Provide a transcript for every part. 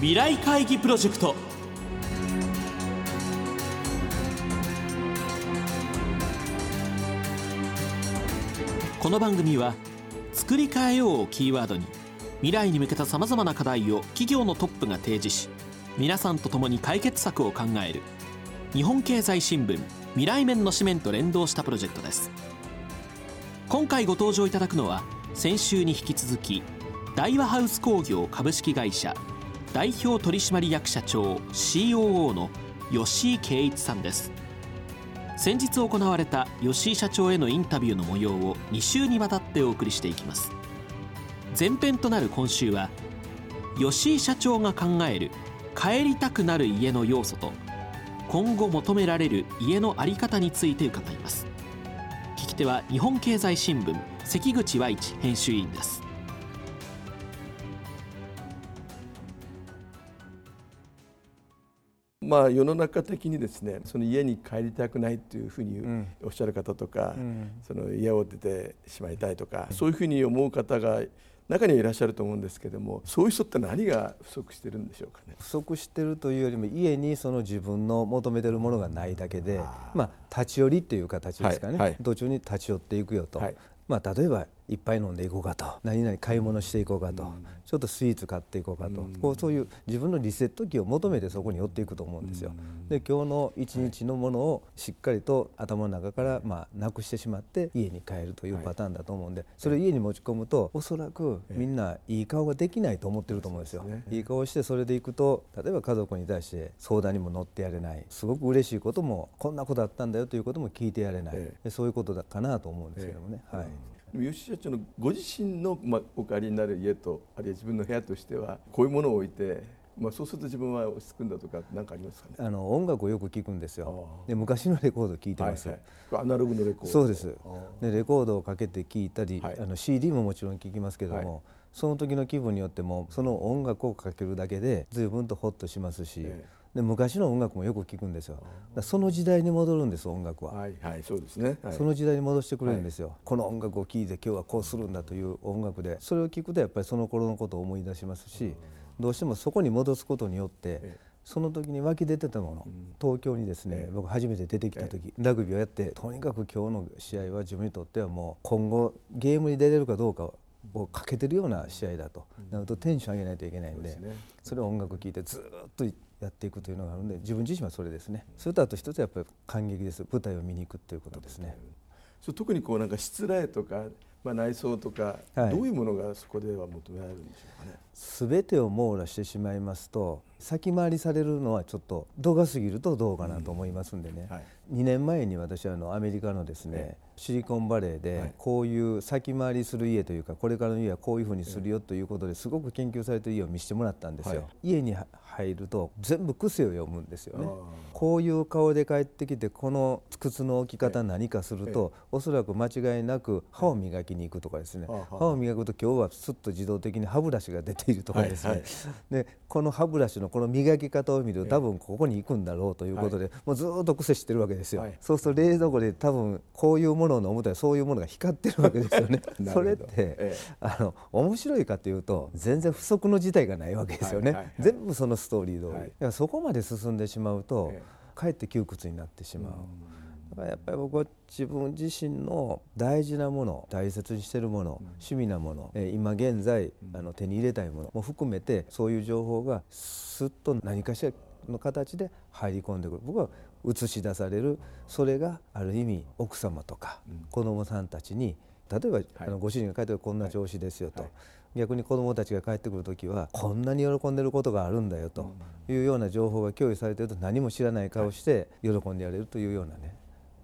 未来会議プロジェクト。この番組は「作り変えよう」をキーワードに未来に向けたさまざまな課題を企業のトップが提示し皆さんと共に解決策を考える日本経済新聞未来面の紙面と連動したプロジェクトです。今回ご登場いただくのは先週に引き続き大和ハウス工業株式会社代表取締役社長 COO の吉井圭一さんです。先日行われた吉井社長へのインタビューの模様を2週にわたってお送りしていきます。前編となる今週は吉井社長が考える帰りたくなる家の要素と今後求められる家の在り方について伺います。聞き手は日本経済新聞関口和一編集委員です。まあ世の中的にですねその家に帰りたくないというふうにおっしゃる方とか、うん、その家を出てしまいたいとか、そういうふうに思う方が中にはいらっしゃると思うんですけどもそういう人って何が不足してるんでしょうかね？不足してるというよりも家にその自分の求めてるものがないだけでまあ立ち寄りっていう形ですかね、はいはい、途中に立ち寄っていくよと、はい、まあ例えばいっぱい飲んでいこうかと。何々買い物していこうかと、うん、ちょっとスイーツ買っていこうかと、うん、こうそういう自分のリセット期を求めてそこに寄っていくと思うんですよ。うん、で今日の一日のものをしっかりと頭の中からまあなくしてしまって家に帰るというパターンだと思うんでそれを家に持ち込むとおそらくみんないい顔ができないと思ってると思うんですよ。いい顔してそれでいくと例えば家族に対して相談にも乗ってやれない。すごく嬉しいこともこんなことあったんだよということも聞いてやれない、そういうことだかなと思うんですけどもね。はい吉社長のご自身の、まあ、お借りになる家とあるいは自分の部屋としてはこういうものを置いて、まあ、そうすると自分は落ち着くんだとか何かありますかね？あの音楽をよく聞くんですよ。で昔のレコード聞いてます、はいはい、アナログのレコードそうです。でレコードをかけて聞いたり、はい、あの CD ももちろん聞きますけども、はい、その時の気分によってもその音楽をかけるだけで随分とホッとしますし、ええで昔の音楽もよく聞くんですよ。その時代に戻るんです音楽は、はいはい、そうですね、はい、その時代に戻してくれるんですよ、はい、この音楽を聴いて今日はこうするんだという音楽で。それを聞くとやっぱりその頃のことを思い出しますしどうしてもそこに戻すことによってその時に湧き出てたもの、東京にですね、僕初めて出てきた時、ラグビーをやってとにかく今日の試合は自分にとってはもう今後ゲームに出れるかどうかをかけてるような試合だと。なるとテンション上げないといけないんでそれを音楽聴いてずっとやっていくというのがあるので自分自身はそれですねそれとあと一つやっぱり感激です舞台を見に行くということですね。特にこうなんか失礼とかまあ、内装とか、はい、どういうものがそこでは求められるんでしょうかね。全てを網羅してしまいますと先回りされるのはちょっと度が過ぎるとどうかなと思いますんでね、うん。はい、2年前に私はあのアメリカのですね、シリコンバレーでこういう先回りする家というかこれからの家はこういうふうにするよということですごく研究されている家を見せてもらったんですよ。家に入ると全部癖を読むんですよね。こういう顔で帰ってきてこの靴の置き方何かするとおそらく間違いなく歯を磨きに行くとかですね。歯を磨くと今日はすっと自動的に歯ブラシが出ているとかですね。でこの歯ブラシのこの磨き方を見ると多分ここに行くんだろうということでもうずっと癖してるわけですよ。そうすると冷蔵庫で多分こういうものを飲むとそういうものが光ってるわけですよね。それってあの面白いかというと全然不足の事態がないわけですよね。全部そのストーリー通り、はい、そこまで進んでしまうと、かえって窮屈になってしまう。だからやっぱり僕は自分自身の大事なもの大切にしているもの、趣味なもの、今現在あの手に入れたいものも含めてそういう情報がすっと何かしらの形で入り込んでくる。僕は映し出されるそれがある意味奥様とか子どもさんたちに例えば、はい、あのご主人が書いてるこんな調子ですよと、はい。逆に子どもたちが帰ってくる時はこんなに喜んでることがあるんだよというような情報が共有されていると何も知らない顔して喜んでやれるというようなね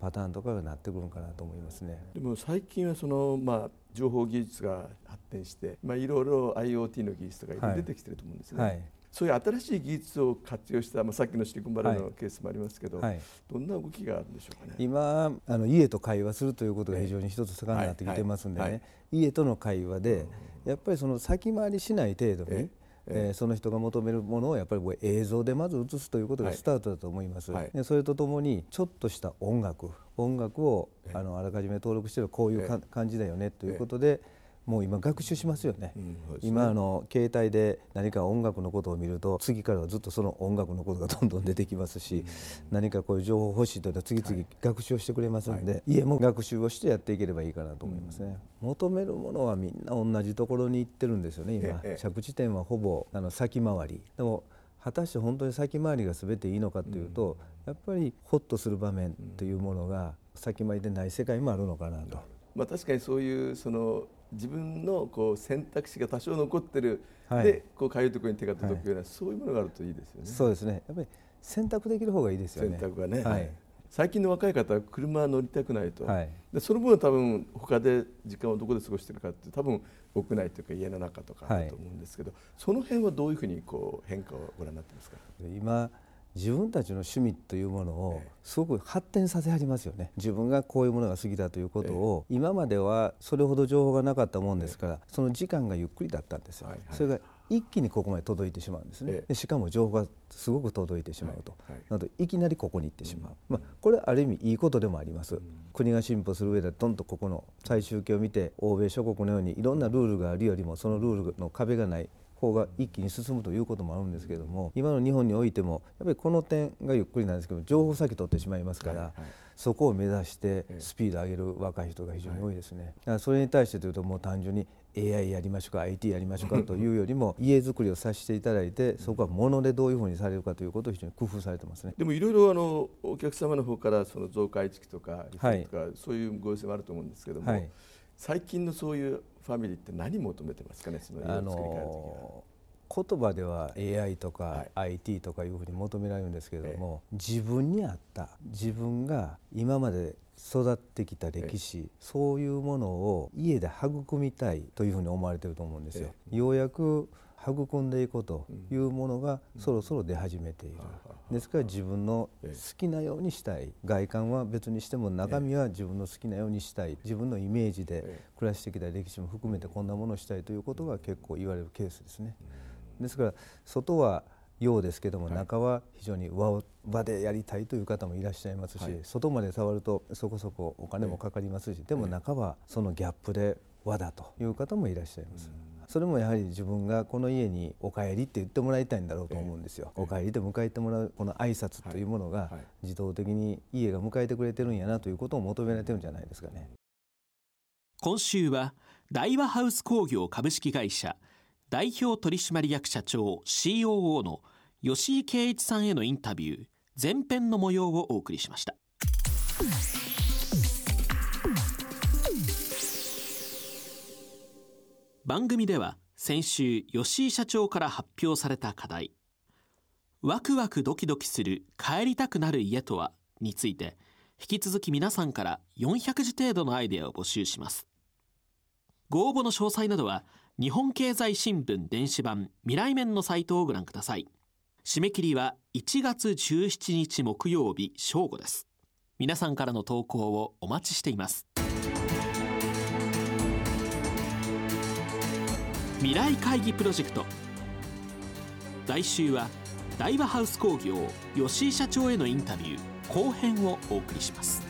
パターンとかがなってくるかなと思いますね。でも最近はそのまあ情報技術が発展して、まあ、いろいろ IoT の技術とか出てきてると思うんですね。はい。はいそういう新しい技術を活用した、まあ、さっきのシリコンバレーのケースもありますけど、はい、どんな動きがあるんでしょうかね？今あの家と会話するということが非常に一つ盛んになってきてますんでね、家との会話で、やっぱりその先回りしない程度に、えー、その人が求めるものをやっぱり映像でまず映すということがスタートだと思います、はい、でそれとともにちょっとした音楽音楽をあのあらかじめ登録してるこういうか、感じだよねということで、もう今学習しますよね、うんね、今あの携帯で何か音楽のことを見ると次からはずっとその音楽のことがどんどん出てきますし、うん、何かこういう情報欲しいというのは次々学習をしてくれますので、はい、家も学習をしてやっていければいいかなと思いますね、うん、求めるものはみんな同じところに行ってるんですよね今、着地点はほぼあの先回り。でも果たして本当に先回りが全ていいのかというと、やっぱりホッとする場面というものが先回りでない世界もあるのかなと。まあ、確かにそういうその自分のこう選択肢が多少残ってる、はい、でこうかゆいところに手が届くような、はい、そういうものがあるといいですよね。そうですね。やっぱり選択できる方がいいですよね。選択がね、はい、最近の若い方は車乗りたくないと、はい、でその分多分他で時間をどこで過ごしてるかって多分屋内というか家の中とかだと思うんですけど、その辺はどういうふうにこう変化をご覧になってますか？今自分たちの趣味というものをすごく発展させはりますよね。自分がこういうものが好きだということを今まではそれほど情報がなかったもんですからその時間がゆっくりだったんですよ、それが一気にここまで届いてしまうんですね。でしかも情報がすごく届いてしまうと、なのでい。きなりここに行ってしまう、まあ、これはある意味いいことでもあります、国が進歩する上でどんとここの最終形を見て欧米諸国のようにいろんなルールがあるよりもそのルールの壁がない方が一気に進むということもあるんですけれども今の日本においてもやっぱりこの点がゆっくりなんですけど情報先取ってしまいますから、そこを目指してスピード上げる若い人が非常に多いですね。だからそれに対してというともう単純に AI やりましょうか IT やりましょうかというよりも 家づくりをさせていただいてそこはものでどういうふうにされるかということを非常に工夫されてますね。でもいろいろあのお客様の方からその増改築とかとか、そういうご要請もあると思うんですけども、はい、最近のそういうファミリーって何求めてますかねその家を作り変える時は。言葉では AI とか IT とかいうふうに求められるんですけれども、自分に合った自分が今まで育ってきた歴史、そういうものを家で育みたいというふうに思われてると思うんですよ。ようやく育んでいこうというものがそろそろ出始めている、ですから自分の好きなようにしたい。外観は別にしても中身は自分の好きなようにしたい。自分のイメージで暮らしてきた歴史も含めてこんなものをしたいということが結構言われるケースですね。ですから外はようですけども、中は非常に和場でやりたいという方もいらっしゃいますし、はい、外まで触るとそこそこお金もかかりますし、でも中はそのギャップで和だという方もいらっしゃいます。それもやはり自分がこの家にお帰りって言ってもらいたいんだろうと思うんですよ。お帰りで迎えてもらうこの挨拶というものが自動的に家が迎えてくれてるんやなということを求められてるんじゃないですかね。今週は大和ハウス工業株式会社代表取締役社長 COO の吉井圭一さんへのインタビュー前編の模様をお送りしました番組では先週吉井社長から発表された課題。ワクワクドキドキする帰りたくなる家とはについて引き続き皆さんから400字程度のアイデアを募集します。ご応募の詳細などは日本経済新聞電子版未来面のサイトをご覧ください。締め切りは1月17日木曜日正午です。皆さんからの投稿をお待ちしています。未来会議プロジェクト。来週は大和ハウス工業吉井社長へのインタビュー後編をお送りします。